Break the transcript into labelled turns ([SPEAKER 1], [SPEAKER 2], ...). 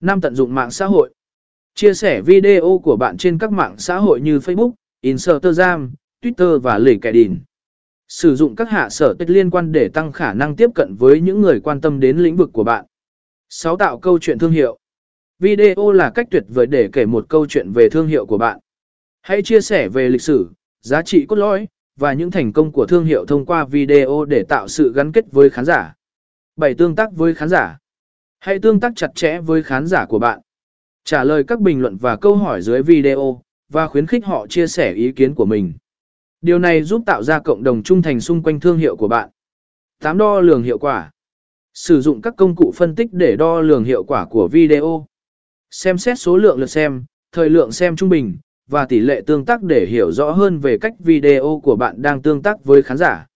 [SPEAKER 1] Năm tận dụng mạng xã hội. Chia sẻ video của bạn trên các mạng xã hội như Facebook, Instagram, Twitter và lề kẻ đìn. Sử dụng các hạ sở tích liên quan để tăng khả năng tiếp cận với những người quan tâm đến lĩnh vực của bạn. 6. Tạo câu chuyện thương hiệu. Video là cách tuyệt vời để kể một câu chuyện về thương hiệu của bạn. Hãy chia sẻ về lịch sử, giá trị cốt lõi và những thành công của thương hiệu thông qua video để tạo sự gắn kết với khán giả. 7. Tương tác với khán giả. Hãy tương tác chặt chẽ với khán giả của bạn. Trả lời các bình luận và câu hỏi dưới video và khuyến khích họ chia sẻ ý kiến của mình. Điều này giúp tạo ra cộng đồng trung thành xung quanh thương hiệu của bạn. 8. Đo lường hiệu quả. Sử dụng các công cụ phân tích để đo lường hiệu quả của video. Xem xét số lượng lượt xem, thời lượng xem trung bình, và tỷ lệ tương tác để hiểu rõ hơn về cách video của bạn đang tương tác với khán giả.